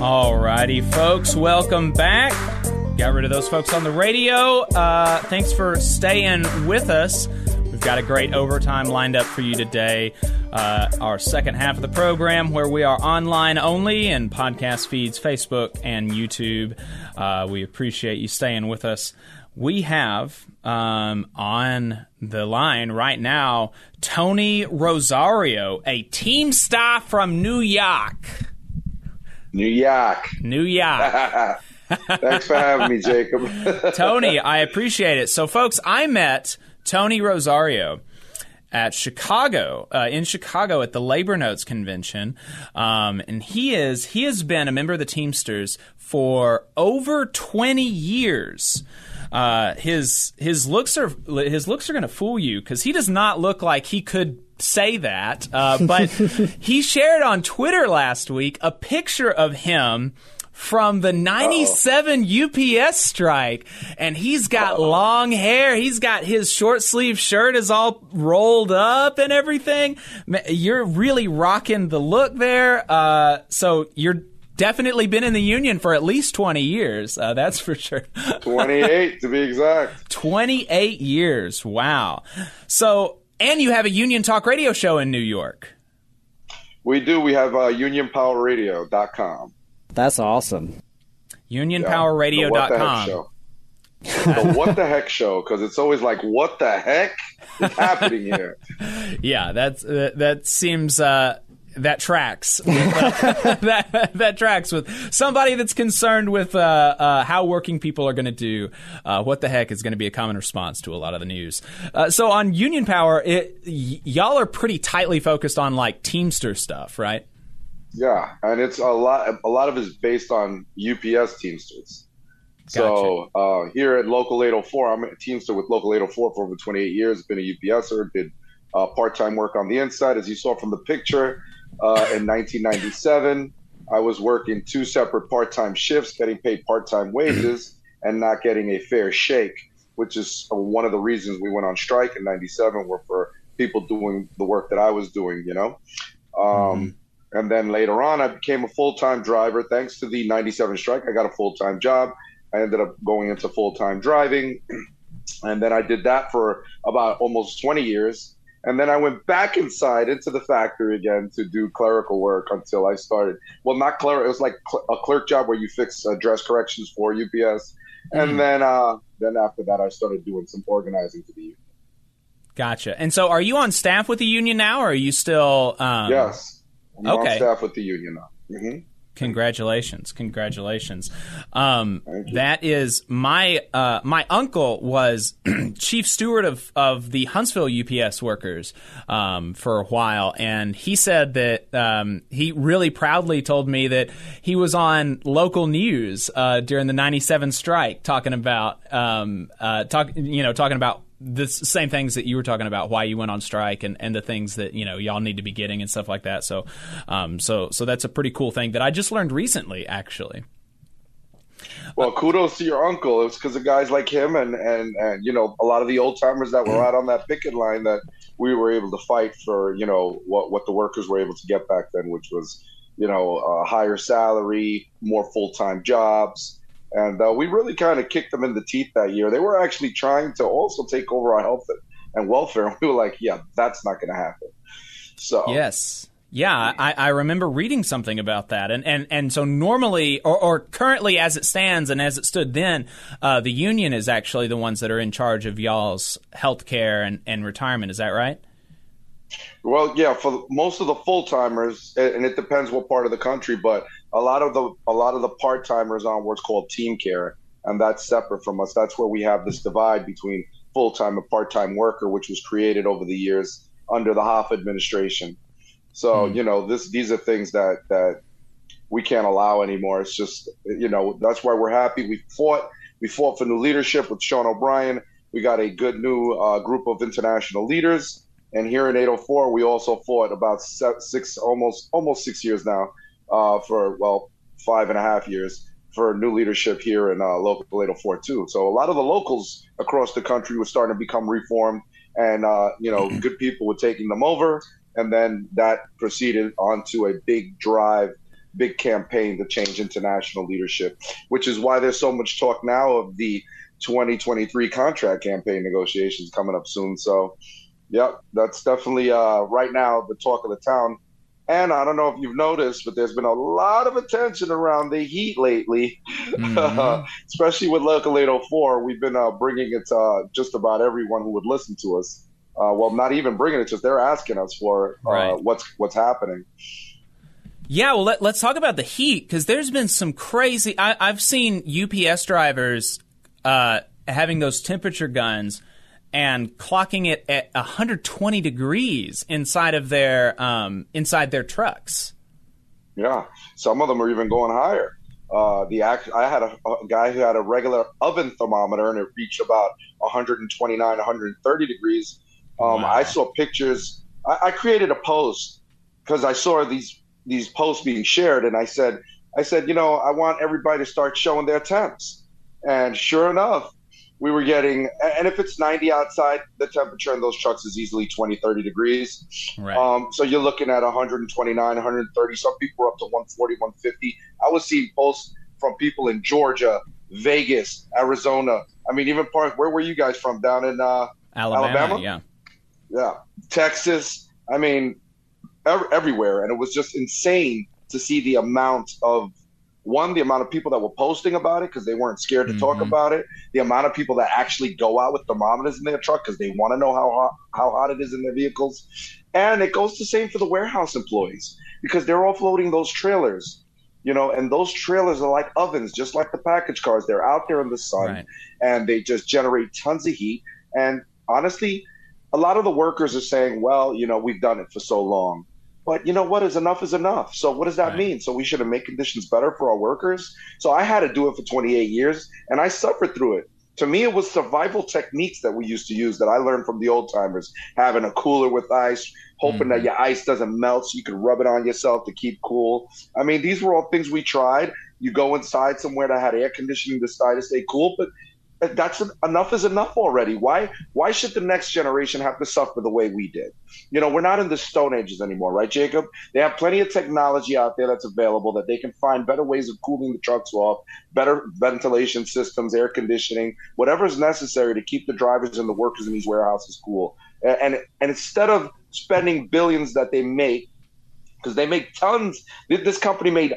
Alrighty, folks, welcome back. Got rid of those folks on the radio. Uh, thanks for staying with us. We've got a great overtime lined up for you today. Uh, our second half of the program, where we are online only and podcast feeds, Facebook and YouTube. Uh, we appreciate you staying with us. We have um, on the line right now Tony Rosario, a Teamster from New York. New York. New York. Thanks for having me, Jacob. Tony, I appreciate it. So, folks, I met Tony Rosario at Chicago, uh, in Chicago at the Labor Notes convention, um, and he is he has been a member of the Teamsters for over twenty years. Uh, his his looks are his looks are going to fool you because he does not look like he could say that. Uh, but he shared on Twitter last week a picture of him from the 97 Uh-oh. UPS strike. And he's got Uh-oh. long hair. He's got his short sleeve shirt is all rolled up and everything. You're really rocking the look there. Uh, so you're definitely been in the union for at least 20 years. Uh, that's for sure. 28 to be exact. 28 years. Wow. So, and you have a Union Talk radio show in New York. We do. We have uh, unionpowerradio.com. That's awesome. UnionPowerRadio.com. Yeah, the what the heck show because it's always like what the heck is happening here yeah that's uh, that seems uh, that tracks with, uh, that that tracks with somebody that's concerned with uh, uh, how working people are going to do uh, what the heck is going to be a common response to a lot of the news so on union power it, y- y'all are pretty tightly focused on like teamster stuff right yeah, and it's a lot. A lot of it is based on UPS Teamsters. Gotcha. So uh, here at Local 804, I'm a Teamster with Local 804 for over 28 years. Been a UPSer. Did uh, part-time work on the inside, as you saw from the picture. Uh, in 1997, I was working two separate part-time shifts, getting paid part-time wages, and not getting a fair shake. Which is one of the reasons we went on strike in '97, were for people doing the work that I was doing. You know. Um, mm-hmm and then later on, I became a full time driver. Thanks to the 97 strike, I got a full time job. I ended up going into full time driving. And then I did that for about almost 20 years. And then I went back inside into the factory again to do clerical work until I started. Well, not clerical, it was like a clerk job where you fix uh, dress corrections for UPS. And then, uh, then after that, I started doing some organizing for the union. Gotcha. And so, are you on staff with the union now, or are you still? Um... Yes. I'm okay. on staff with the union now. Mm-hmm. Congratulations, congratulations. Um, that is my uh, my uncle was chief steward of, of the Huntsville UPS workers um, for a while, and he said that um, he really proudly told me that he was on local news uh, during the '97 strike, talking about um, uh, talk you know talking about the same things that you were talking about why you went on strike and, and the things that you know y'all need to be getting and stuff like that. So um, so so that's a pretty cool thing that I just learned recently actually. Well kudos to your uncle. It's because of guys like him and, and and you know a lot of the old timers that were out on that picket line that we were able to fight for you know what what the workers were able to get back then which was you know a higher salary more full-time jobs and uh, we really kind of kicked them in the teeth that year. They were actually trying to also take over our health and welfare. And we were like, yeah, that's not going to happen. So, yes. Yeah, I, I, remember reading something about that, and and, and so normally, or, or currently, as it stands, and as it stood then, uh, the union is actually the ones that are in charge of y'all's health care and, and retirement. Is that right? Well, yeah, for most of the full timers, and it depends what part of the country, but a lot of the a lot of the part timers on what's called team care, and that's separate from us. That's where we have this divide between full time and part time worker, which was created over the years under the Hoffa administration. So mm. you know, this these are things that that we can't allow anymore. It's just you know that's why we're happy. We fought we fought for new leadership with Sean O'Brien. We got a good new uh, group of international leaders. And here in 804, we also fought about six, almost almost six years now uh, for well five and a half years for new leadership here in uh, local 804 too. So a lot of the locals across the country were starting to become reformed, and uh, you know, good people were taking them over, and then that proceeded onto a big drive big campaign to change international leadership, which is why there's so much talk now of the 2023 contract campaign negotiations coming up soon. So, yep, that's definitely uh, right now the talk of the town. And I don't know if you've noticed, but there's been a lot of attention around the Heat lately, mm-hmm. especially with Local 804. We've been uh, bringing it to uh, just about everyone who would listen to us. Uh, well, not even bringing it, just they're asking us for uh, right. what's what's happening. Yeah, well, let, us talk about the heat because there's been some crazy. I, have seen UPS drivers uh, having those temperature guns and clocking it at 120 degrees inside of their um, inside their trucks. Yeah, some of them are even going higher. Uh, the act, I had a, a, guy who had a regular oven thermometer and it reached about 129, 130 degrees. Um, wow. I saw pictures. I, I created a post because I saw these these posts being shared, and I said, I said, you know, I want everybody to start showing their temps. And sure enough, we were getting and if it's 90 outside the temperature in those trucks is easily 20 30 degrees. Right. um, so you're looking at 129 130 some people were up to 140 150 i was seeing posts from people in georgia vegas arizona. I mean even part where were you guys from? Down in uh, alabama, alabama? yeah. Yeah. Texas i mean everywhere. And it was just insane to see the amount of one, the amount of people that were posting about it because they weren't scared to mm-hmm. talk about it, the amount of people that actually go out with thermometers in their truck because they want to know how hot, how hot it is in their vehicles. And it goes the same for the warehouse employees because they're offloading those trailers, you know, and those trailers are like ovens, just like the package cars. They're out there in the sun right. and they just generate tons of heat. And honestly, a lot of the workers are saying, well, you know, we've done it for so long. But you know what? Is enough is enough. So what does that right. mean? So we should have made conditions better for our workers. So I had to do it for 28 years, and I suffered through it. To me, it was survival techniques that we used to use that I learned from the old timers. Having a cooler with ice, hoping mm-hmm. that your ice doesn't melt, so you can rub it on yourself to keep cool. I mean, these were all things we tried. You go inside somewhere that had air conditioning to stay to stay cool, but that's enough is enough already. Why why should the next generation have to suffer the way we did? You know, we're not in the stone ages anymore, right, Jacob? They have plenty of technology out there that's available that they can find better ways of cooling the trucks off, better ventilation systems, air conditioning, whatever is necessary to keep the drivers and the workers in these warehouses cool. And and, instead of spending billions that they make because they make tons. This company made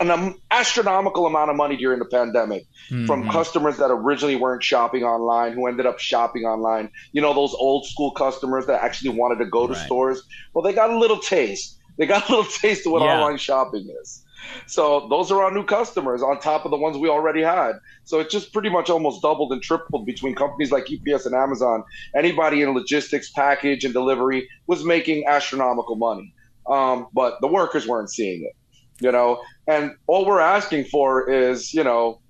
an astronomical amount of money during the pandemic mm-hmm. from customers that originally weren't shopping online who ended up shopping online you know those old school customers that actually wanted to go to right. stores well they got a little taste they got a little taste of what yeah. online shopping is so those are our new customers on top of the ones we already had. So it just pretty much almost doubled and tripled between companies like UPS and Amazon. Anybody in logistics, package, and delivery was making astronomical money. Um, but the workers weren't seeing it you know, and all we're asking for is, you know,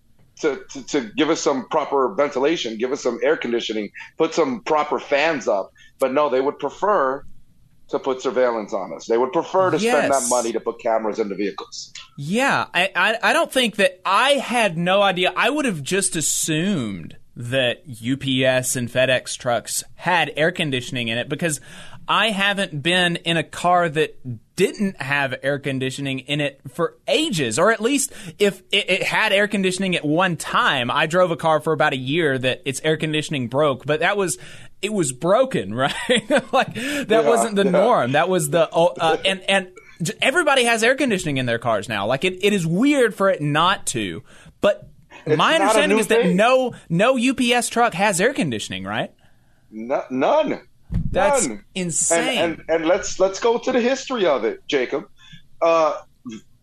to, to, to, give us some proper ventilation, give us some air conditioning, put some proper fans up. But no, they would prefer to put surveillance on us. They would prefer to yes. spend that money to put cameras in the vehicles. Yeah, I, I, I don't think that I had no idea. I would have just assumed that UPS and FedEx trucks had air conditioning in it because I haven't been in a car that didn't have air conditioning in it for ages, or at least if it, it, had air conditioning at one time. I drove a car for about a year that its air conditioning broke, but that was it was broken, right? like that yeah, wasn't the yeah. norm. That was the oh, uh, and and everybody has air conditioning in their cars now. Like it, it is weird for it not to, but it's my understanding is thing. that no no UPS truck has air conditioning, right? No, none. That's None. insane. And, and, and let's let's go to the history of it, Jacob. Uh,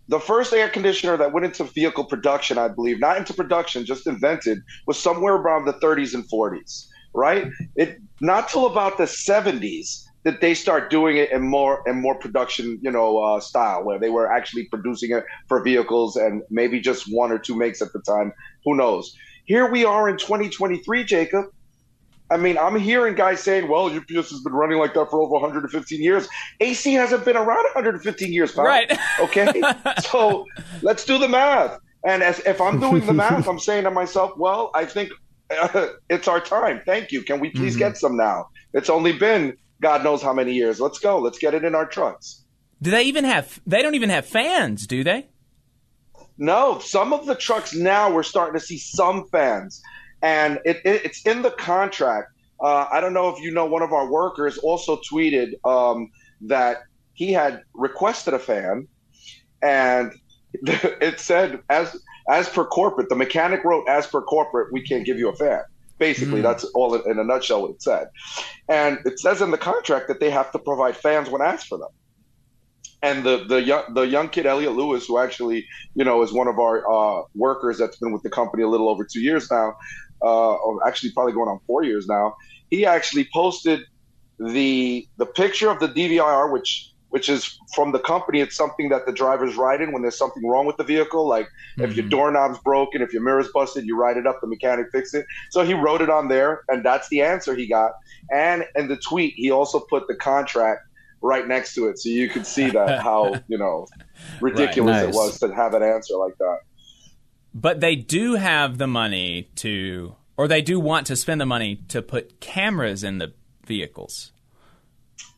the first air conditioner that went into vehicle production, I believe, not into production, just invented, was somewhere around the 30s and 40s. Right? It not till about the 70s that they start doing it in more and more production, you know, uh, style, where they were actually producing it for vehicles and maybe just one or two makes at the time. Who knows? Here we are in 2023, Jacob, I mean, I'm hearing guys saying, well, UPS has been running like that for over 115 years. AC hasn't been around 115 years, pal. Right. Okay. so let's do the math. And as if I'm doing the math, I'm saying to myself, well, I think uh, it's our time. Thank you. Can we please mm-hmm. get some now? It's only been God knows how many years. Let's go. Let's get it in our trucks. Do they even have? They don't even have fans, do they? No, some of the trucks now we're starting to see some fans, and it, it, it's in the contract. Uh, I don't know if you know, one of our workers also tweeted um, that he had requested a fan, and it said as as per corporate, the mechanic wrote as per corporate, we can't give you a fan. Basically, mm. that's all in a nutshell what it said. And it says in the contract that they have to provide fans when asked for them and the the young the young kid Elliot Lewis, who actually you know is one of our uh, workers that's been with the company a little over two years now, uh, or actually probably going on four years now. He actually posted the the picture of the DVR, which which is from the company. It's something that the drivers write in when there's something wrong with the vehicle, like mm-hmm. if your mm-hmm. doorknob's broken, if your mirror's busted, you ride it up, the mechanic fixes it. So he wrote it on there, and that's the answer he got. And in the tweet, he also put the contract right next to it, so you could see that how you know ridiculous right, nice. it was to have an answer like that. But they do have the money to, or they do want to spend the money to put cameras in the vehicles.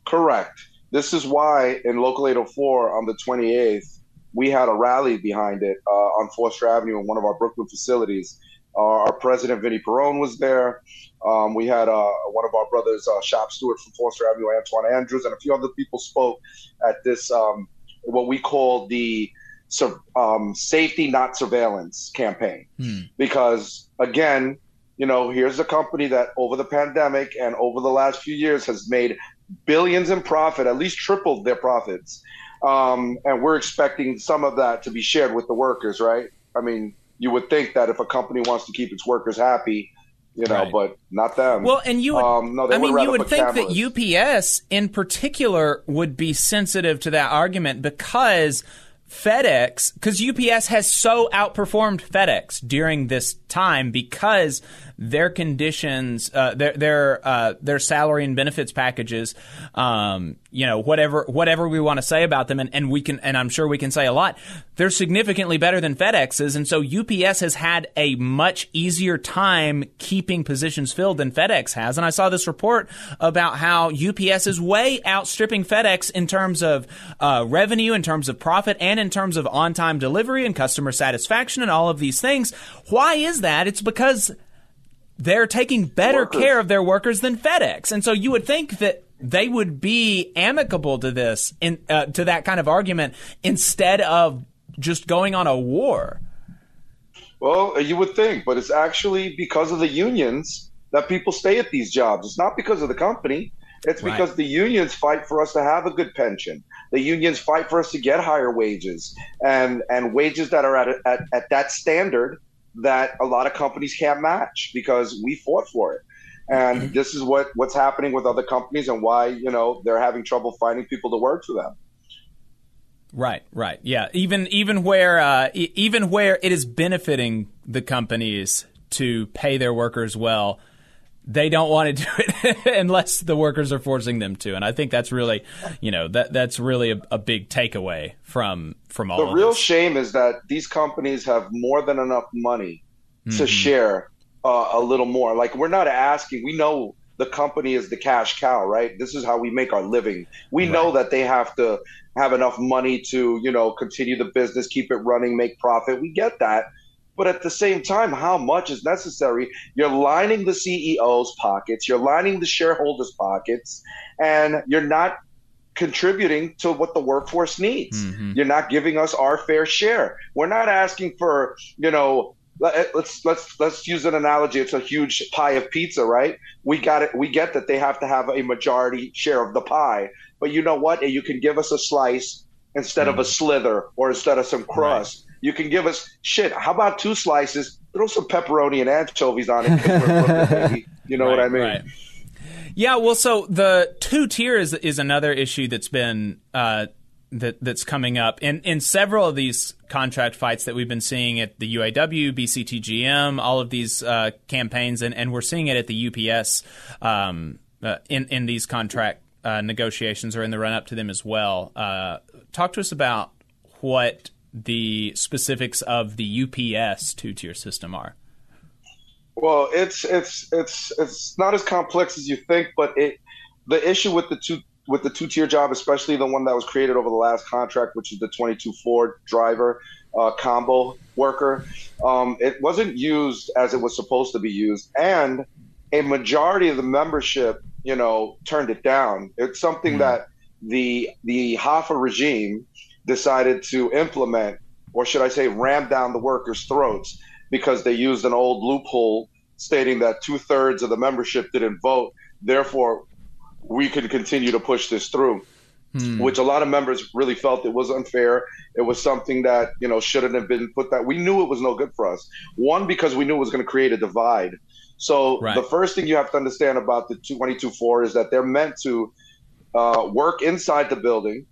Correct. This is why in Local 804 on the 28th, we had a rally behind it uh, on Foster Avenue in one of our Brooklyn facilities. Uh, our president, Vinny Perrone, was there. Um, we had uh, one of our brothers, uh, Shop steward from Foster Avenue, Antoine Andrews, and a few other people spoke at this, um, what we call the um, safety, not surveillance campaign. Hmm. Because, again, you know, here's a company that over the pandemic and over the last few years has made billions in profit, at least tripled their profits. Um, and we're expecting some of that to be shared with the workers, right? I mean, you would think that if a company wants to keep its workers happy, you know, right. but not them. Well, and you would, um, no, I mean, you would think cameras. that UPS in particular would be sensitive to that argument because FedEx, because UPS has so outperformed FedEx during this time because their conditions, uh, their their uh, their salary and benefits packages, um, you know, whatever whatever we want to say about them, and, and we can, and I'm sure we can say a lot. They're significantly better than FedEx's, and so UPS has had a much easier time keeping positions filled than FedEx has. And I saw this report about how UPS is way outstripping FedEx in terms of uh, revenue, in terms of profit, and in terms of on time delivery and customer satisfaction, and all of these things. Why is that? It's because they're taking better workers. care of their workers than FedEx. And so you would think that they would be amicable to this in uh, to that kind of argument instead of just going on a war. Well, you would think, but it's actually because of the unions that people stay at these jobs. It's not because of the company. It's because right. the unions fight for us to have a good pension. The unions fight for us to get higher wages and and wages that are at at, at that standard that a lot of companies can't match because we fought for it. And mm-hmm. this is what what's happening with other companies and why, you know, they're having trouble finding people to work for them. Right, right. Yeah, even even where uh, even where it is benefiting the companies to pay their workers well, they don't want to do it unless the workers are forcing them to and i think that's really you know that that's really a, a big takeaway from from all the real this. shame is that these companies have more than enough money mm-hmm. to share uh, a little more like we're not asking we know the company is the cash cow right this is how we make our living we right. know that they have to have enough money to you know continue the business keep it running make profit we get that but at the same time, how much is necessary? You're lining the CEO's pockets, you're lining the shareholders' pockets, and you're not contributing to what the workforce needs. Mm-hmm. You're not giving us our fair share. We're not asking for, you know, let's let's let's use an analogy. It's a huge pie of pizza, right? We got it. We get that they have to have a majority share of the pie, but you know what? You can give us a slice instead mm-hmm. of a mm. slither or instead of some crust. Right you can give us shit. How about two slices? Throw some pepperoni and anchovies on it. you know right, what I mean? Right. Yeah. Well, so the two tiers is another issue that's been uh, that that's coming up in in several of these contract fights that we've been seeing at the UAW, BCTGM, all of these uh, campaigns, and, and we're seeing it at the UPS um, uh, in in these contract uh, negotiations or in the run up to them as well. Uh, talk to us about what the specifics of the UPS two tier system are? Well, it's it's it's it's not as complex as you think, but it the issue with the two with the two tier job, especially the one that was created over the last contract, which is the 22 Ford driver uh, combo worker. Um, it wasn't used as it was supposed to be used, and a majority of the membership, you know, turned it down. It's something mm. that the the Hoffa regime decided to implement, or should I say, ram down the workers' throats because they used an old loophole stating that two thirds of the membership didn't vote. Therefore, we can continue to push this through. Hmm. Which a lot of members really felt it was unfair. It was something that you know shouldn't have been put. That we knew it was no good for us. One because we knew it was going to create a divide. So right. the first thing you have to understand about the 222.4 is that they're meant to uh, work inside the building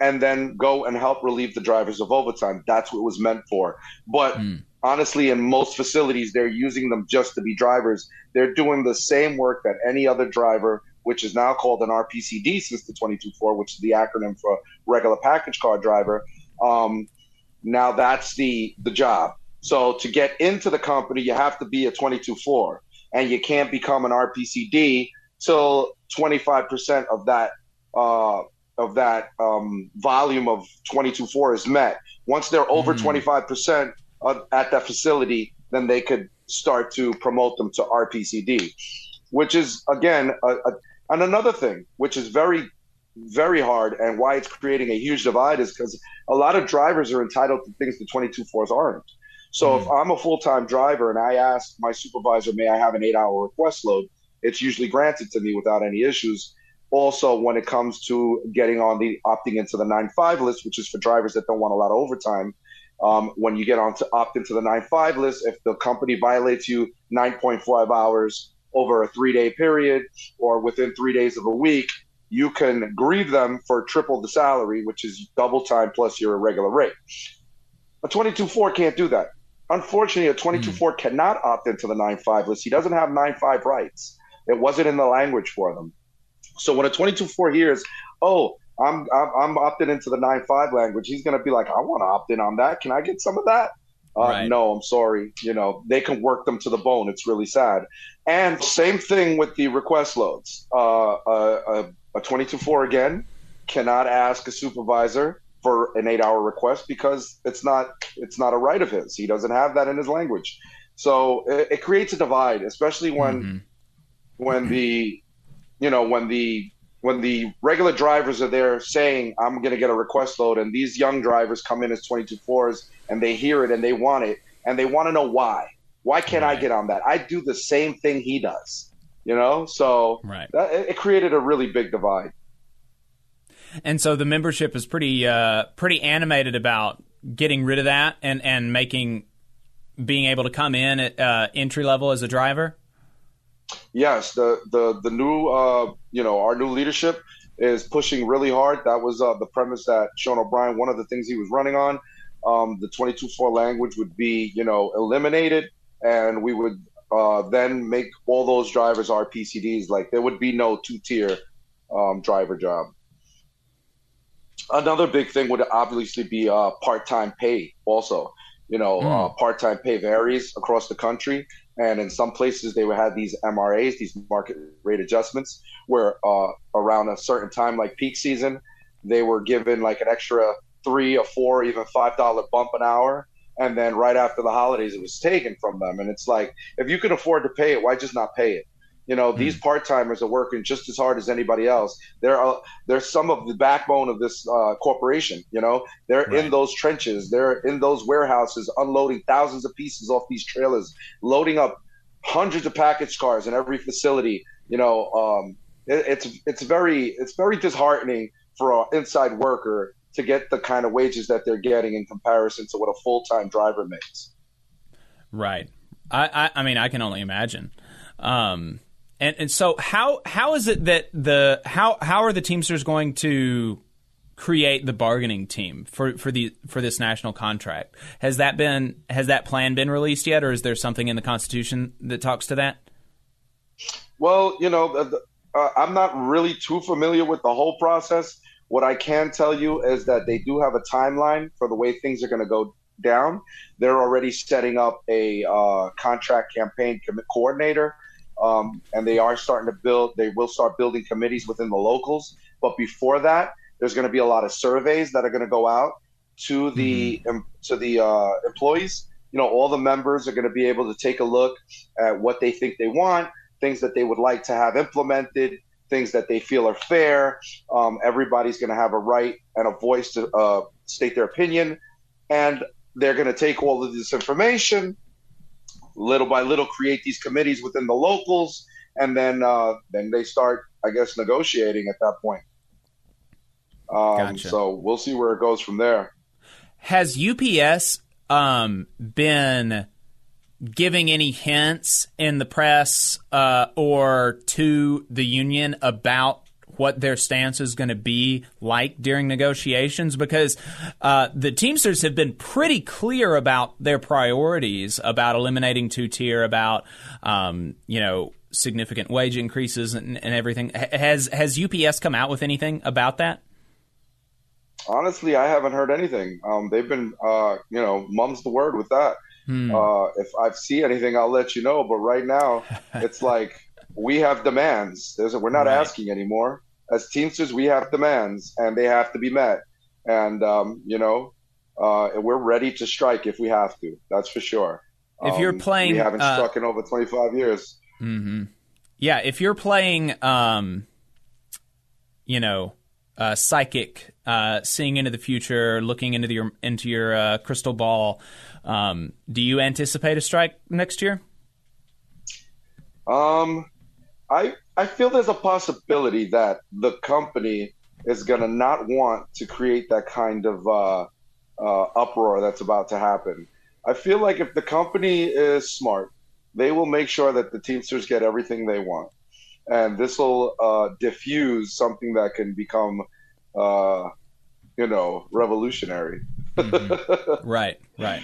and then go and help relieve the drivers of overtime. That's what it was meant for. But mm. honestly, in most facilities, they're using them just to be drivers. They're doing the same work that any other driver which is now called an RPCD since the 22.4, which is the acronym for regular package car driver. Um, now that's the the job. So to get into the company, you have to be a 22.4, and you can't become an RPCD till 25% of that uh, of that um, volume of 22.4 is met. Once they're over mm. 25% at that facility, then they could start to promote them to RPCD, which is again a, a and another thing, which is very, very hard, and why it's creating a huge divide, is because a lot of drivers are entitled to things the 22 fours aren't. So mm if I'm a full time driver and I ask my supervisor, may I have an eight hour request load? It's usually granted to me without any issues. Also, when it comes to getting on the opting into the 9 5 list, which is for drivers that don't want a lot of overtime, um, when you get on to opt into the 9 5 list, if the company violates you 9.5 hours over a three day period or within three days of a week, you can grieve them for triple the salary, which is double time plus your regular rate. A 22 4 can't do that. Unfortunately, a 22.4 mm. cannot opt into the 9 5 list. He doesn't have 9 5 rights. It wasn't in the language for them. So when a 22-4 hears, oh, I'm, I'm, I'm opted into the 9-5 language, he's going to be like, I want to opt in on that. Can I get some of that? Uh, right. No, I'm sorry. You know, they can work them to the bone. It's really sad. And same thing with the request loads. Uh, a, a 22.4 again cannot ask a supervisor for an eight-hour request because it's not it's not a right of his. He doesn't have that in his language. So it, it creates a divide, especially when mm-hmm. when the you know when the when the regular drivers are there saying I'm going to get a request load, and these young drivers come in as 22.4s and they hear it and they want it and they want to know why. Why can't right. I get on that? I do the same thing he does, you know? So right. That, it created a really big divide. And so the membership is pretty uh, pretty animated about getting rid of that and, and making being able to come in at uh, entry level as a driver. Yes, the the the new uh, you know our new leadership is pushing really hard. That was uh, the premise that Sean O'Brien. One of the things he was running on um, the 22.4 language would be, you know, eliminated, and we would uh, then make all those drivers RPCDs. Like there would be no two-tier um, driver job. Another big thing would obviously be uh, part-time pay. Also, you know, mm. uh, part-time pay varies across the country, and in some places they would have these MRAs, these market rate adjustments, where uh, around a certain time, like peak season, they were given like an extra three or four, even five dollar bump an hour. And then right after the holidays, it was taken from them. And it's like, if you can afford to pay it, why just not pay it? You know, these part timers are working just as hard as anybody else. They're uh, they're some of the backbone of this uh, corporation. You know, they're right. in those trenches, they're in those warehouses, unloading thousands of pieces off these trailers, loading up hundreds of package cars in every facility. You know, um, it, it's it's very it's very disheartening for an inside worker to get the kind of wages that they're getting in comparison to what a full time driver makes. Right. I, I, I mean I can only imagine. Um, and and so how how is it that the how how are the Teamsters going to create the bargaining team for, for the for this national contract? Has that been has that plan been released yet, or is there something in the Constitution that talks to that? Well, you know, uh, I'm not really too familiar with the whole process. What I can tell you is that they do have a timeline for the way things are going to go down. They're already setting up a uh, contract campaign coordinator, um, and they are starting to build. They will start building committees within the locals. But before that, there's going to be a lot of surveys that are going to go out to the mm-hmm. to the uh, employees. You know, all the members are going to be able to take a look at what they think they want, things that they would like to have implemented, things that they feel are fair. Um, everybody's going to have a right and a voice to uh, state their opinion, and they're going to take all of this information, little by little, create these committees within the locals, and then uh, then they start, I guess, negotiating at that point. Um, gotcha. So we'll see where it goes from there. Has UPS um, been giving any hints in the press uh, or to the union about what their stance is going to be like during negotiations because uh, the Teamsters have been pretty clear about their priorities about eliminating two tier, about um, you know significant wage increases and, and everything. Has has UPS come out with anything about that? Honestly, I haven't heard anything. Um, they've been, uh, you know, mum's the word with that. Hmm. Uh, if I see anything, I'll let you know. But right now, it's like we have demands. There's a, we're not right. asking anymore. As Teamsters, we have demands, and they have to be met. And um, you know, uh, we're ready to strike if we have to. That's for sure. If you're um, playing, we haven't uh, struck in over 25 years. Mm-hmm. Yeah, if you're playing, um, you know, uh, psychic, uh, seeing into the future, looking into your into your uh, crystal ball. Um, do you anticipate a strike next year? Um, I I feel there's a possibility that the company is going to not want to create that kind of uh, uh, uproar that's about to happen. I feel like if the company is smart, they will make sure that the Teamsters get everything they want, and this will uh, diffuse something that can become, uh, you know, revolutionary. mm-hmm. Right, right.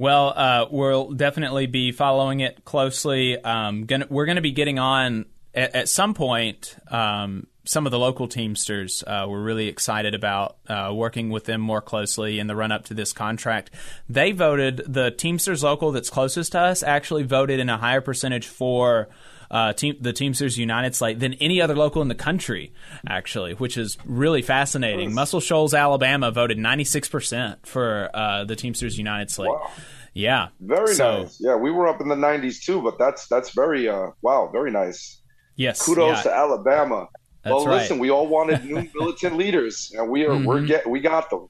Well, uh, we'll definitely be following it closely. Um, gonna, we're going to be getting on at, at some point. Um, some of the local Teamsters, uh, we're really excited about uh, working with them more closely in the run up to this contract. They voted, the Teamsters local that's closest to us actually voted in a higher percentage for uh, team, the Teamsters United slate than any other local in the country, actually, which is really fascinating. Muscle Shoals, Alabama voted 96% for uh, the Teamsters United slate. Wow. Yeah. Very so, nice. Yeah, we were up in the 90s too, but that's that's very uh, wow, very nice. Yes. Kudos yeah. to Alabama. That's well, listen, we all wanted new militant leaders, and we are mm-hmm. we're get we got them.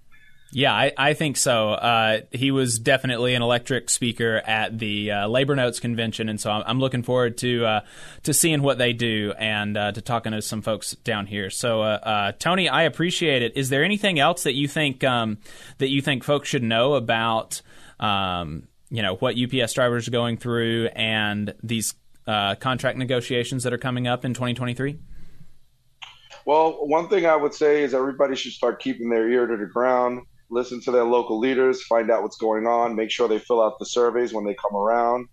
Yeah, I, I think so. Uh, he was definitely an electric speaker at the uh, Labor Notes convention, and so I'm, I'm looking forward to uh, to seeing what they do and uh, to talking to some folks down here. So, uh, uh, Tony, I appreciate it. Is there anything else that you think um, that you think folks should know about? Um, you know what UPS drivers are going through and these contract negotiations that are coming up in 2023. Well, one thing I would say is everybody should start keeping their ear to the ground listen to their local leaders, find out what's going on, make sure they fill out the surveys when they come around,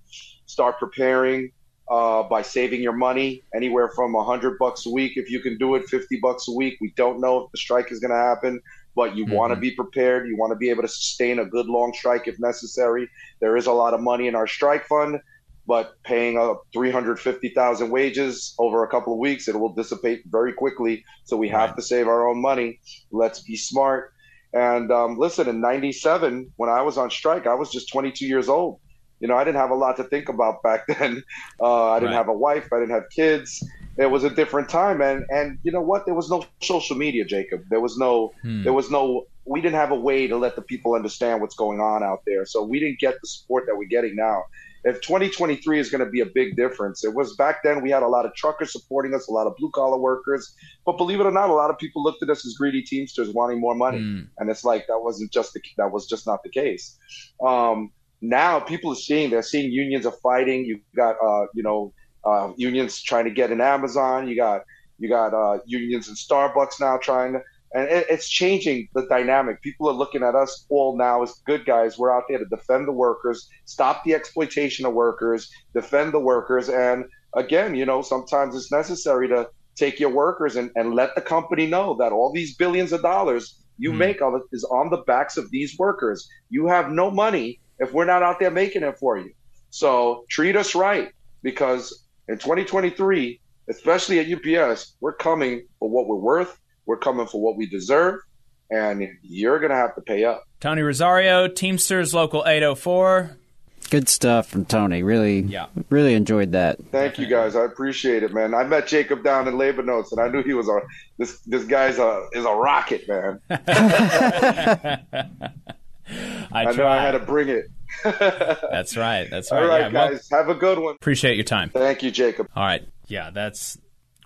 start preparing uh, by saving your money anywhere from 100 bucks a week. If you can do it 50 bucks a week we don't know if the strike is going to happen but you mm-hmm. want to be prepared. You want to be able to sustain a good long strike if necessary. There is a lot of money in our strike fund but paying up 350,000 wages over a couple of weeks it will dissipate very quickly. So we have right. to save our own money. Let's be smart and um, listen, in '97, when I was on strike, I was just 22 years old. You know, I didn't have a lot to think about back then. Uh, I didn't right. have a wife. I didn't have kids. It was a different time, and and you know what? There was no social media, Jacob. There was no. Hmm. There was no. We didn't have a way to let the people understand what's going on out there. So we didn't get the support that we're getting now if 2023 is going to be a big difference. It was back then we had a lot of truckers supporting us, a lot of blue collar workers, but believe it or not, a lot of people looked at us as greedy teamsters wanting more money, mm. and it's like that wasn't just the, that was just not the case. Um, now people are seeing they're seeing unions are fighting. You got uh, you know uh, unions trying to get in Amazon. You got you got uh, unions in Starbucks now trying to and it, it's changing the dynamic. People are looking at us all now as good guys. We're out there to defend the workers, stop the exploitation of workers, defend the workers, and again, you know, sometimes it's necessary to take your workers and, and let the company know that all these billions of dollars you mm. make is on the backs of these workers. You have no money if we're not out there making it for you. So treat us right because in 2023, especially at UPS, we're coming for what we're worth. We're coming for what we deserve, and you're gonna have to pay up. Tony Rosario, Teamsters Local 804. Good stuff from Tony. Really, yeah. really enjoyed that. Thank you guys. I appreciate it, man. I met Jacob down in Labor Notes, and I knew he was a this this guy's a is a rocket, man. I, I know I had to bring it. that's right. That's right. All right, yeah, guys. Well, have a good one. Appreciate your time. Thank you, Jacob. All right. Yeah, that's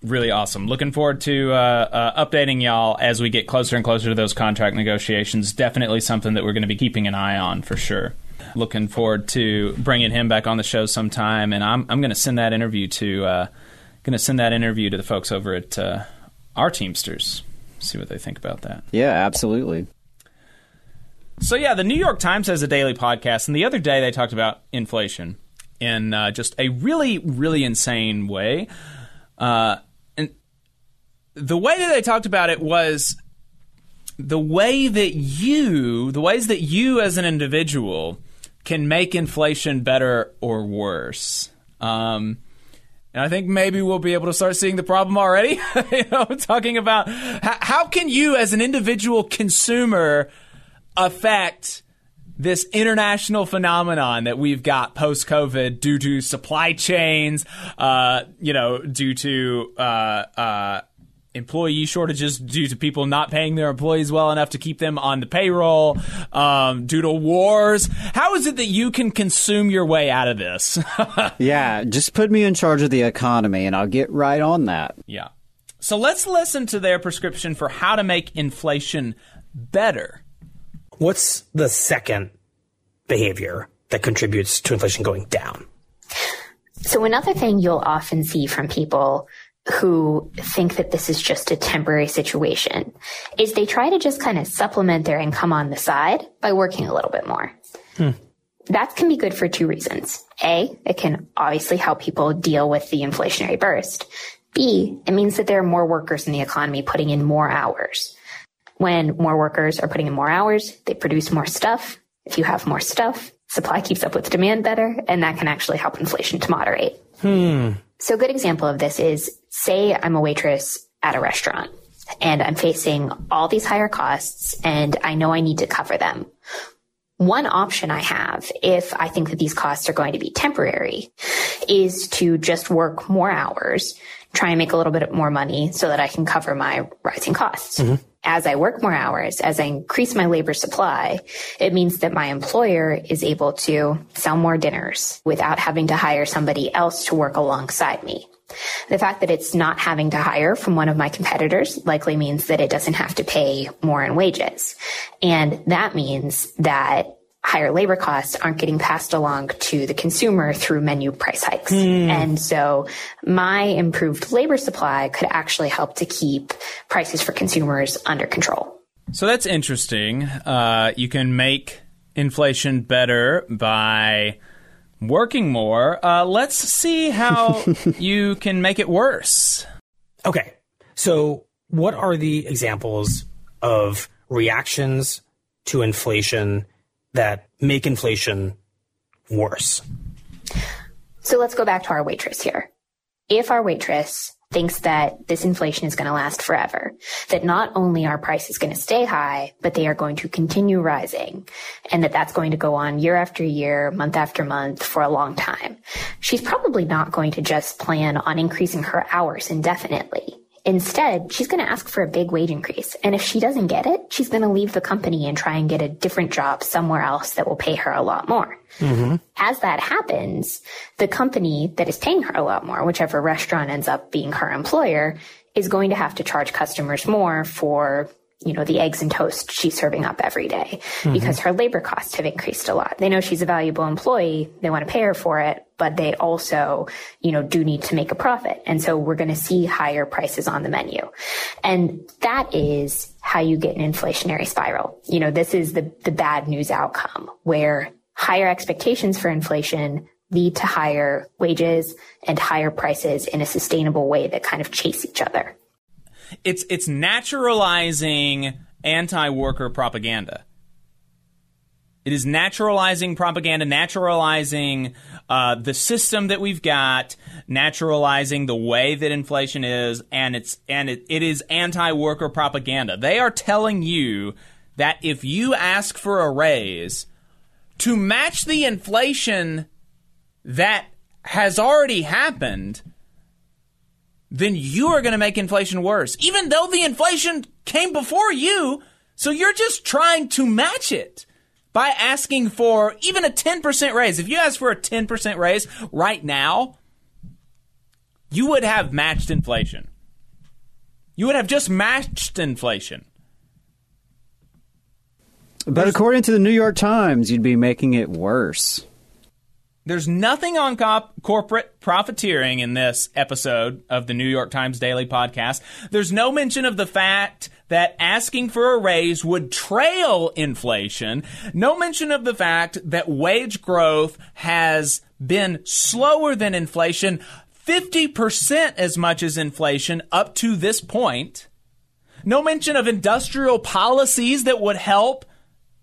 really awesome. Looking forward to uh, uh, updating y'all as we get closer and closer to those contract negotiations. Definitely something that we're going to be keeping an eye on for sure looking forward to bringing him back on the show sometime. And I'm I'm going to send that interview to uh, going to send that interview to the folks over at uh, our Teamsters. See what they think about that. Yeah, absolutely. So yeah, the New York Times has a daily podcast, and the other day they talked about inflation in uh, just a really really insane way. Uh, the way that they talked about it was the way that you, the ways that you as an individual can make inflation better or worse. Um, and I think maybe we'll be able to start seeing the problem already. you know, talking about how, how can you, as an individual consumer, affect this international phenomenon that we've got post COVID due to supply chains, uh, you know, due to uh, uh, employee shortages due to people not paying their employees well enough to keep them on the payroll, um, due to wars. How is it that you can consume your way out of this? yeah, just put me in charge of the economy and I'll get right on that. Yeah. So let's listen to their prescription for how to make inflation better. What's the second behavior that contributes to inflation going down? So another thing you'll often see from people who think that this is just a temporary situation is they try to just kind of supplement their income on the side by working a little bit more. Hmm. That can be good for two reasons. A, it can obviously help people deal with the inflationary burst. B, it means that there are more workers in the economy putting in more hours. When more workers are putting in more hours, they produce more stuff. If you have more stuff, supply keeps up with demand better, and that can actually help inflation to moderate. Hmm. So a good example of this is say I'm a waitress at a restaurant and I'm facing all these higher costs and I know I need to cover them. One option I have, if I think that these costs are going to be temporary, is to just work more hours, try and make a little bit more money so that I can cover my rising costs. Mm-hmm as I work more hours, as I increase my labor supply, it means that my employer is able to sell more dinners without having to hire somebody else to work alongside me. The fact that it's not having to hire from one of my competitors likely means that it doesn't have to pay more in wages. And that means that higher labor costs aren't getting passed along to the consumer through menu price hikes. Mm. And so my improved labor supply could actually help to keep prices for consumers under control. So that's interesting. Uh, you can make inflation better by working more. Uh, let's see how you can make it worse. Okay. So, what are the examples of reactions to inflation that make inflation worse. So let's go back to our waitress here. If our waitress thinks that this inflation is going to last forever, that not only are prices going to stay high, but they are going to continue rising, and that that's going to go on year after year, month after month for a long time. She's probably not going to just plan on increasing her hours indefinitely. Instead, she's going to ask for a big wage increase. And if she doesn't get it, she's going to leave the company and try and get a different job somewhere else that will pay her a lot more. Mm-hmm. As that happens, the company that is paying her a lot more, whichever restaurant ends up being her employer, is going to have to charge customers more for you know, the eggs and toast she's serving up every day mm-hmm. because her labor costs have increased a lot. They know she's a valuable employee. They want to pay her for it, but they also, you know, do need to make a profit. And so we're going to see higher prices on the menu. And that is how you get an inflationary spiral. You know, this is the, the bad news outcome where higher expectations for inflation lead to higher wages and higher prices in a sustainable way that kind of chase each other it's it's naturalizing anti-worker propaganda. It is naturalizing propaganda, naturalizing uh, the system that we've got, naturalizing the way that inflation is, and it's and it, it is anti-worker propaganda. They are telling you that if you ask for a raise to match the inflation that has already happened, then you are going to make inflation worse, even though the inflation came before you. So you're just trying to match it by asking for even a 10% raise. If you ask for a 10% raise right now, you would have matched inflation. You would have just matched inflation. But according to the New York Times, you'd be making it worse. There's nothing on cop- corporate profiteering in this episode of the New York Times Daily Podcast. There's no mention of the fact that asking for a raise would trail inflation. No mention of the fact that wage growth has been slower than inflation, 50% as much as inflation up to this point. No mention of industrial policies that would help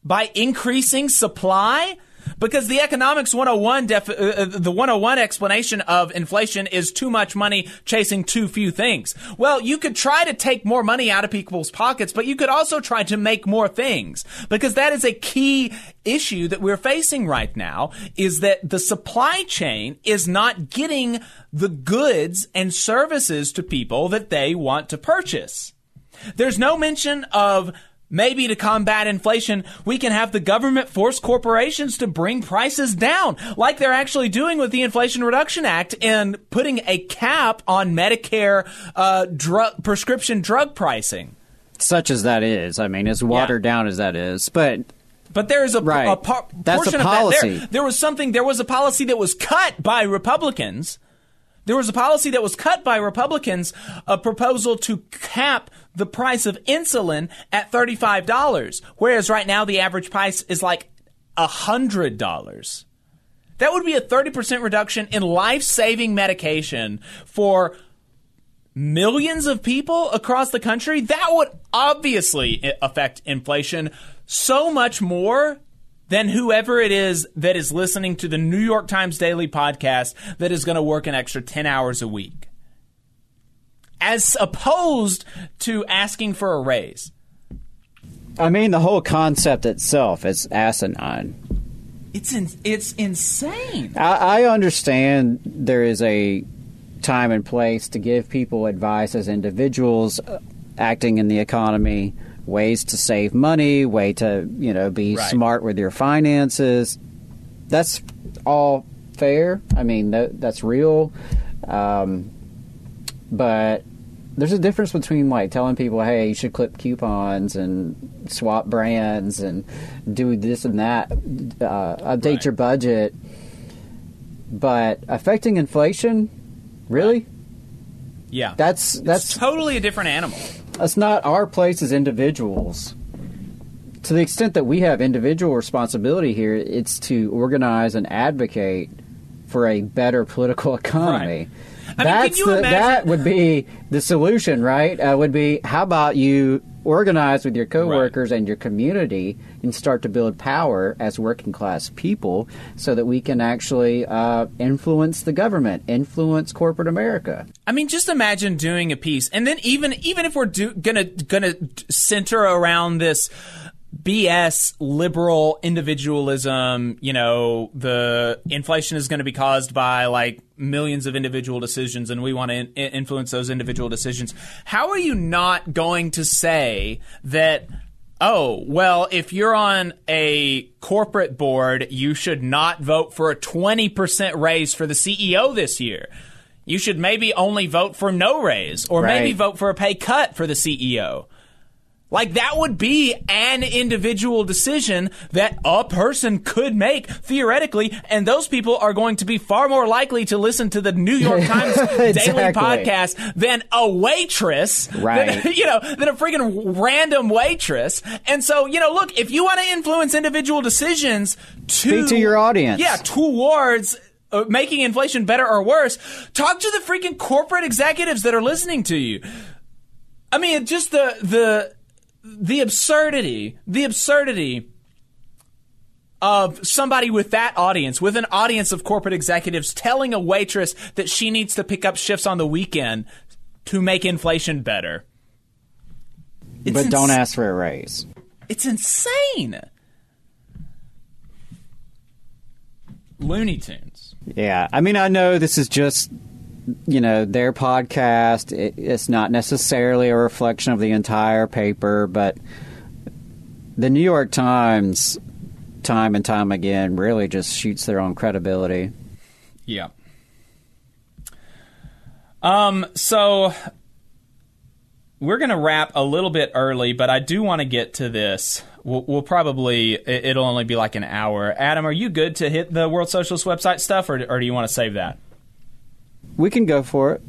by increasing supply because the economics 101 def- uh, uh the 101 explanation of inflation is too much money chasing too few things. Well, you could try to take more money out of people's pockets, but you could also try to make more things because that is a key issue that we're facing right now is that the supply chain is not getting the goods and services to people that they want to purchase. There's no mention of Maybe to combat inflation, we can have the government force corporations to bring prices down, like they're actually doing with the Inflation Reduction Act and putting a cap on Medicare uh, drug, prescription drug pricing. Such as that is, I mean, as watered yeah. down as that is, but but there is a, right. a par- That's portion a policy. of that. There, there was something. There was a policy that was cut by Republicans there was a policy that was cut by Republicans, a proposal to cap the price of insulin at $35, whereas right now the average price is like $100. That would be a 30% reduction in life saving medication for millions of people across the country. That would obviously affect inflation so much more than whoever it is that is listening to the New York Times Daily podcast that is going to work an extra 10 hours a week. As opposed to asking for a raise. I mean, the whole concept itself is asinine. It's in, it's insane. I, I understand there is a time and place to give people advice as individuals uh, acting in the economy ways to save money, way to you know be right. smart with your finances. That's all fair. I mean, that, that's real. Um, but there's a difference between like telling people, "Hey, you should clip coupons and swap brands and do this and that, uh, update right. your budget," but affecting inflation, really? Right. Yeah, that's that's it's totally a different animal. That's not our place as individuals. To the extent that we have individual responsibility here, it's to organize and advocate for a better political economy. Right. I That's mean, the, that would be the solution, right? Uh, would be how about you organize with your coworkers right. and your community and start to build power as working class people so that we can actually uh, influence the government, influence corporate America. I mean, just imagine doing a piece, and then even even if we're do, gonna gonna center around this BS liberal individualism, you know, the inflation is going to be caused by like millions of individual decisions and we want to in- influence those individual decisions. How are you not going to say that oh, well, if you're on a corporate board, you should not vote for a 20% raise for the CEO this year. You should maybe only vote for no raise or right. maybe vote for a pay cut for the CEO. Like that would be an individual decision that a person could make theoretically, and those people are going to be far more likely to listen to the New York Times exactly. daily podcast than a waitress, right? Than, you know, than a freaking random waitress. And so, you know, look, if you want to influence individual decisions to speak to your audience, yeah, towards uh, making inflation better or worse, talk to the freaking corporate executives that are listening to you. I mean, just the the the absurdity, the absurdity of somebody with that audience, with an audience of corporate executives telling a waitress that she needs to pick up shifts on the weekend to make inflation better. It's but don't ins- ask for a raise. It's insane. Looney Tunes. Yeah, I mean, I know this is just you know their podcast. It, it's not necessarily a reflection of the entire paper, but the New York Times, time and time again, really just shoots their own credibility. Yeah. Um. So we're going to wrap a little bit early, but I do want to get to this. We'll, we'll, probably it'll only be like an hour. Adam, are you good to hit the World Socialist website stuff, or, or do you want to save that? We can go for it.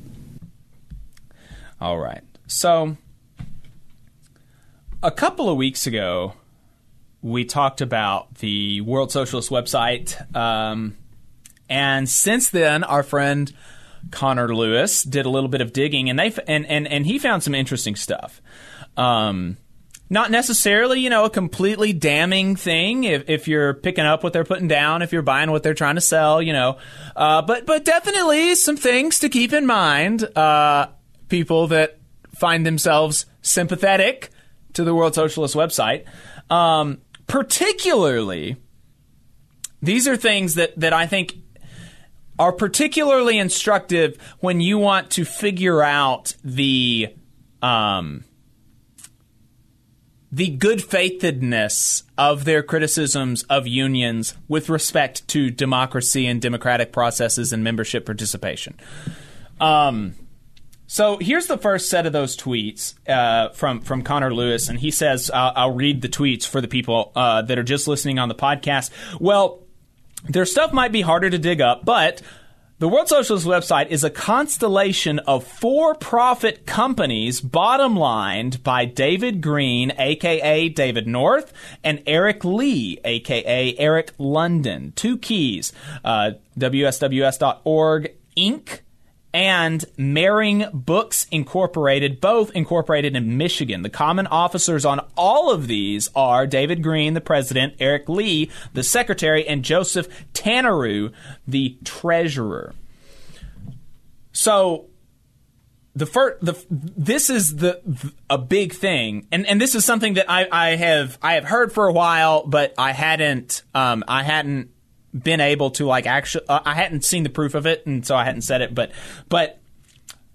All right. So a couple of weeks ago, we talked about the World Socialist website, um, and since then, our friend Connor Lewis did a little bit of digging, and they and and and he found some interesting stuff. Um, not necessarily, you know, a completely damning thing if, if you're picking up what they're putting down, if you're buying what they're trying to sell, you know, uh, but but definitely some things to keep in mind. Uh, people that find themselves sympathetic to the World Socialist website, um, particularly. These are things that, that I think are particularly instructive when you want to figure out the um, the good faithedness of their criticisms of unions with respect to democracy and democratic processes and membership participation. Um, so here's the first set of those tweets uh, from from Connor Lewis, and he says, "I'll, I'll read the tweets for the people uh, that are just listening on the podcast." Well, their stuff might be harder to dig up, but the World Socialist website is a constellation of for profit companies bottom lined by David Green, aka David North, and Eric Lee, aka Eric London. Two keys uh, WSWS.org Inc and Mehring Books Incorporated, both incorporated in Michigan. The common officers on all of these are David Green, the president, Eric Lee, the secretary, and Joseph Tanneru, the treasurer. So the first, the this is the a big thing, and and this is something that I, I have I have heard for a while, but I hadn't um I hadn't been able to like actually uh, I hadn't seen the proof of it and so I hadn't said it but but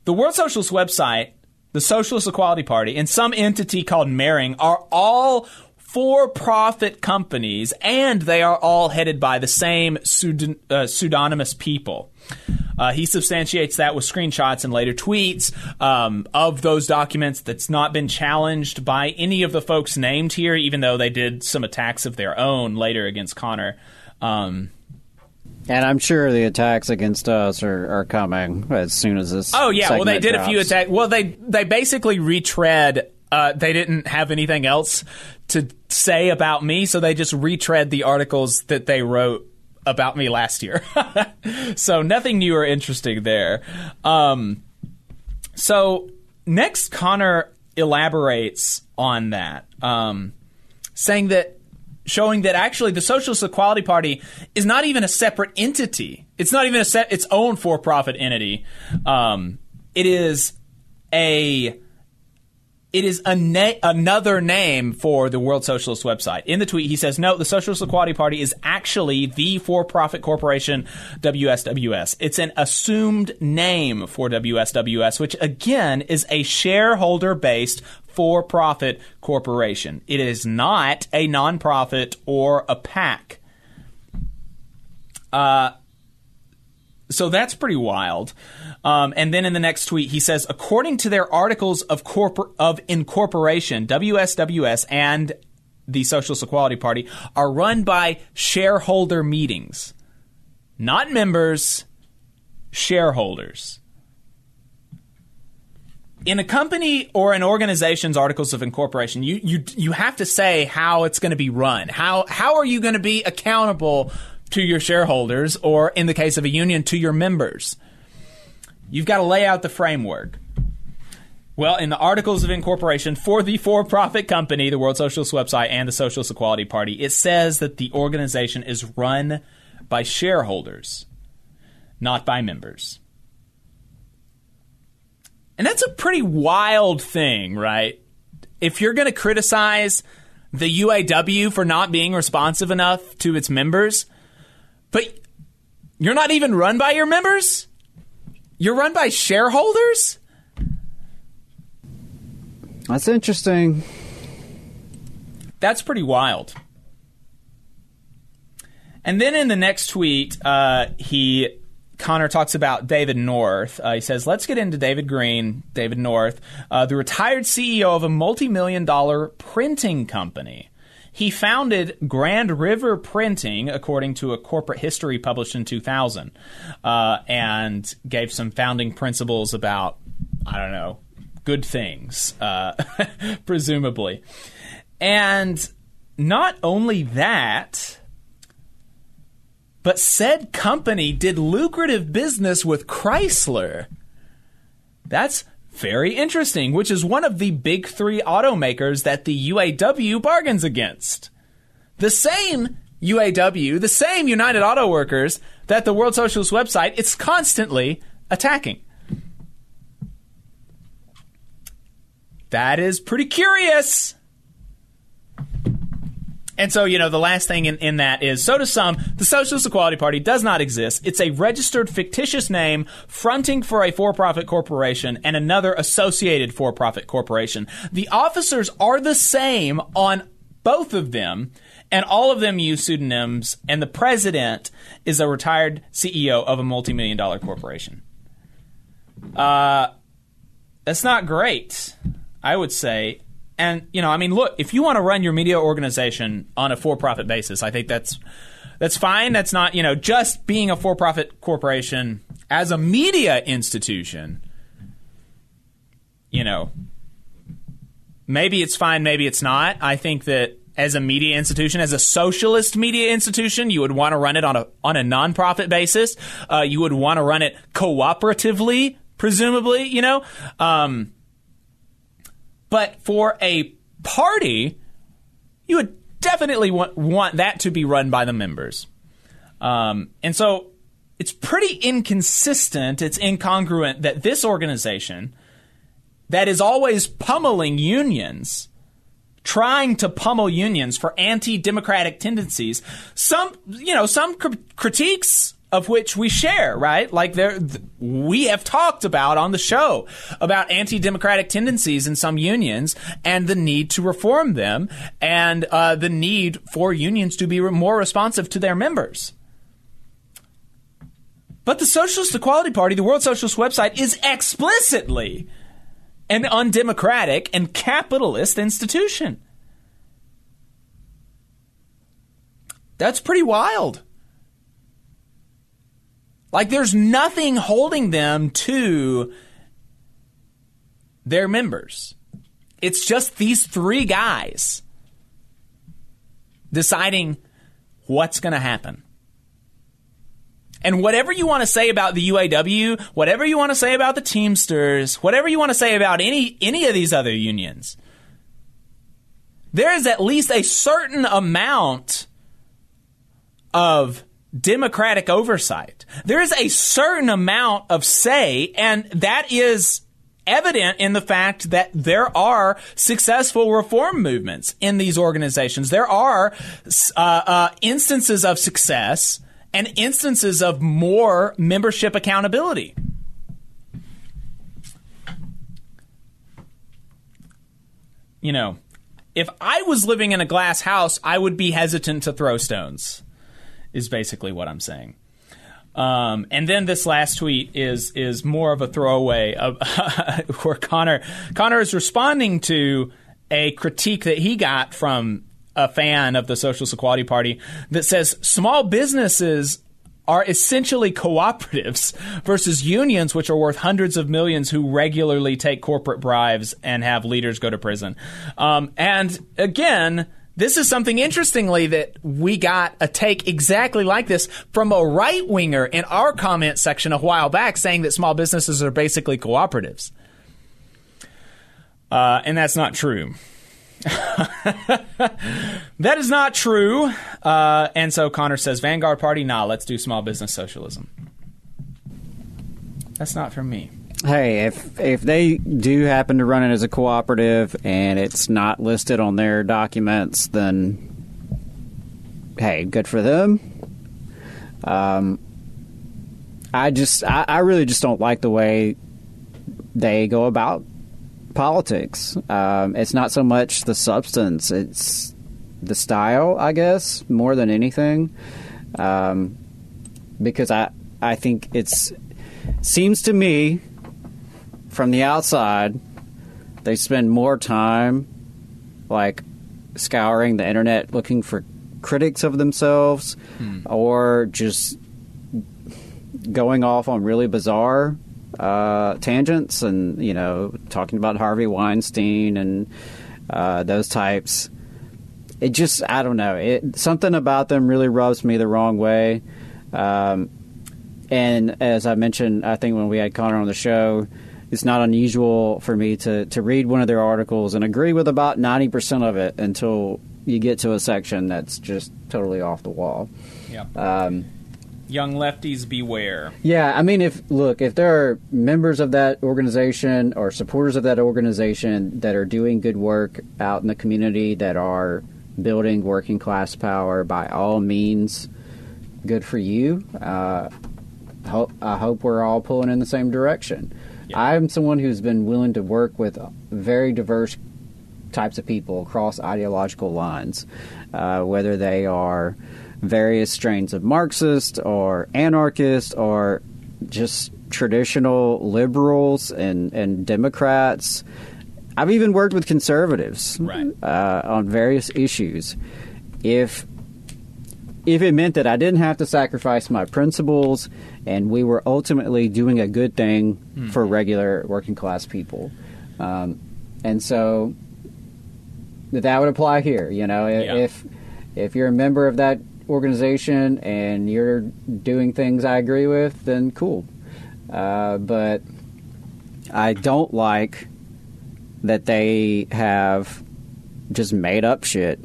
the World Socialist website the Socialist Equality Party and some entity called Mehring are all for-profit companies and they are all headed by the same pseudon- uh, pseudonymous people uh, he substantiates that with screenshots and later tweets um, of those documents that's not been challenged by any of the folks named here, even though they did some attacks of their own later against Connor. Um, and I'm sure the attacks against us are, are coming as soon as this. Oh yeah, well they did drops. a few attacks. Well they they basically retread. Uh, they didn't have anything else to say about me, so they just retread the articles that they wrote about me last year. so nothing new or interesting there. Um, so next, Connor elaborates on that, um, saying that showing that actually the Socialist Equality Party is not even a separate entity. It's not even a set its own for-profit entity. Um, it is a it is a na- another name for the World Socialist website. In the tweet, he says, "No, the Socialist Equality Party is actually the for-profit corporation WSWS. It's an assumed name for WSWS, which again is a shareholder-based for profit corporation. It is not a nonprofit or a PAC. Uh, so that's pretty wild. Um, and then in the next tweet, he says, according to their articles of corpor- of incorporation, WSWS and the Socialist Equality Party are run by shareholder meetings, not members, shareholders in a company or an organization's articles of incorporation, you you you have to say how it's going to be run. How how are you going to be accountable to your shareholders, or in the case of a union, to your members? You've got to lay out the framework. Well, in the articles of incorporation for the for profit company, the World Socialist website, and the Socialist Equality Party, it says that the organization is run by shareholders, not by members. And that's a pretty wild thing, right? If you're going to criticize the UAW for not being responsive enough to its members, but you're not even run by your members? You're run by shareholders? That's interesting. That's pretty wild. And then in the next tweet, uh, he Connor talks about David North. Uh, he says, "Let's get into David Green, David North, uh, the retired CEO of a multi-million dollar printing company." He founded Grand River Printing, according to a corporate history published in 2000, uh, and gave some founding principles about, I don't know, good things, uh, presumably. And not only that, but said company did lucrative business with Chrysler. That's very interesting, which is one of the big three automakers that the UAW bargains against. The same UAW, the same United Auto Workers that the World Socialist website, it's constantly attacking. That is pretty curious. And so, you know, the last thing in, in that is so to some, the Socialist Equality Party does not exist. It's a registered fictitious name fronting for a for profit corporation and another associated for profit corporation. The officers are the same on both of them, and all of them use pseudonyms, and the president is a retired CEO of a multi million dollar corporation. Uh, that's not great, I would say. And you know, I mean, look, if you want to run your media organization on a for-profit basis, I think that's that's fine. That's not you know just being a for-profit corporation as a media institution. You know, maybe it's fine, maybe it's not. I think that as a media institution, as a socialist media institution, you would want to run it on a on a nonprofit basis. Uh, you would want to run it cooperatively, presumably. You know. Um, but for a party, you would definitely want, want that to be run by the members. Um, and so it's pretty inconsistent, it's incongruent that this organization that is always pummeling unions, trying to pummel unions for anti-democratic tendencies, some, you know, some cr- critiques of which we share, right? Like there, th- we have talked about on the show about anti-democratic tendencies in some unions and the need to reform them and uh, the need for unions to be re- more responsive to their members. But the Socialist Equality Party, the World Socialist website, is explicitly an undemocratic and capitalist institution. That's pretty wild. Like there's nothing holding them to their members. It's just these three guys deciding what's going to happen. And whatever you want to say about the UAW, whatever you want to say about the Teamsters, whatever you want to say about any any of these other unions, there is at least a certain amount of democratic oversight. There is a certain amount of say, and that is evident in the fact that there are successful reform movements in these organizations. There are uh, uh, instances of success and instances of more membership accountability. You know, if I was living in a glass house, I would be hesitant to throw stones is basically what I'm saying. Um, and then this last tweet is is more of a throwaway of where Connor Connor is responding to a critique that he got from a fan of the Socialist Equality Party that says small businesses are essentially cooperatives versus unions, which are worth hundreds of millions, who regularly take corporate bribes and have leaders go to prison. Um, and again, this is something interestingly that we got a take exactly like this from a right winger in our comment section a while back saying that small businesses are basically cooperatives. Uh, and that's not true. that is not true. Uh, and so Connor says, Vanguard Party, nah, let's do small business socialism. That's not for me. Hey, if if they do happen to run it as a cooperative and it's not listed on their documents, then hey, good for them. Um, I just, I, I really just don't like the way they go about politics. Um, it's not so much the substance; it's the style, I guess, more than anything. Um, because I, I think it's seems to me from the outside they spend more time like scouring the internet looking for critics of themselves or just going off on really bizarre uh, tangents and you know talking about Harvey Weinstein and uh, those types. It just I don't know. It something about them really rubs me the wrong way. Um, and as I mentioned, I think when we had Connor on the show, it's not unusual for me to, to read one of their articles and agree with about 90% of it until you get to a section that's just totally off the wall. Yeah. Um, Young lefties beware. yeah, I mean, if look, if there are members of that organization or supporters of that organization that are doing good work out in the community that are building working class power, by all means, good for you. Uh, ho- I hope we're all pulling in the same direction. I'm someone who's been willing to work with very diverse types of people across ideological lines, uh, whether they are various strains of Marxist or anarchist or just traditional liberals and, and Democrats. I've even worked with conservatives Right. uh, on various issues. If if it meant that I didn't have to sacrifice my principles and we were ultimately doing a good thing for regular working class people. Um, and so that would apply here. You know, Yeah. if if you're a member of that organization and you're doing things I agree with, then cool. Uh, but I don't like that they have just made up shit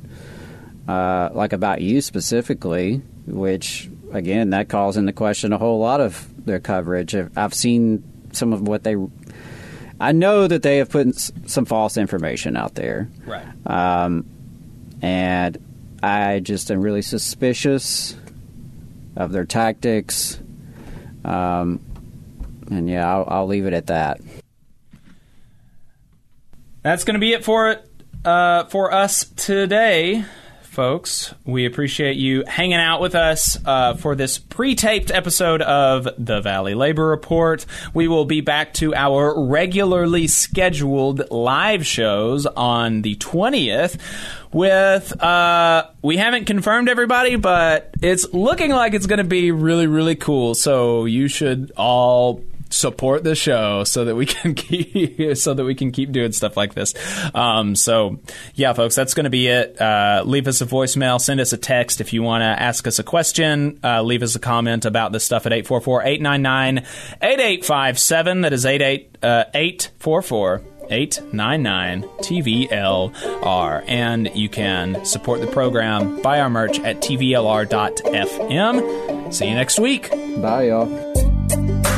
uh, like about you specifically, which again that calls into question a whole lot of their coverage. I've- seen some of what they. I know that they have put some false information out there, Right. um, and I just am really suspicious of their tactics. Um, and yeah, I'll, I'll leave it at that. That's going to be it for it uh, for us today, folks. We appreciate you hanging out with us uh, for this pre-taped episode of the Valley Labor Report. We will be back to our regularly scheduled live shows on the twentieth. With uh, we haven't confirmed everybody, but it's looking like it's going to be really, really cool. So you should all support the show so that we can keep so that we can keep doing stuff like this. Um, so yeah, folks, that's going to be it. Uh, leave us a voicemail, send us a text if you want to ask us a question. Uh, leave us a comment about this stuff at 844-899-8857. That is 88 uh, 844 899 TVLR. And you can support the program, buy our merch at tvlr.fm. See you next week. Bye, y'all.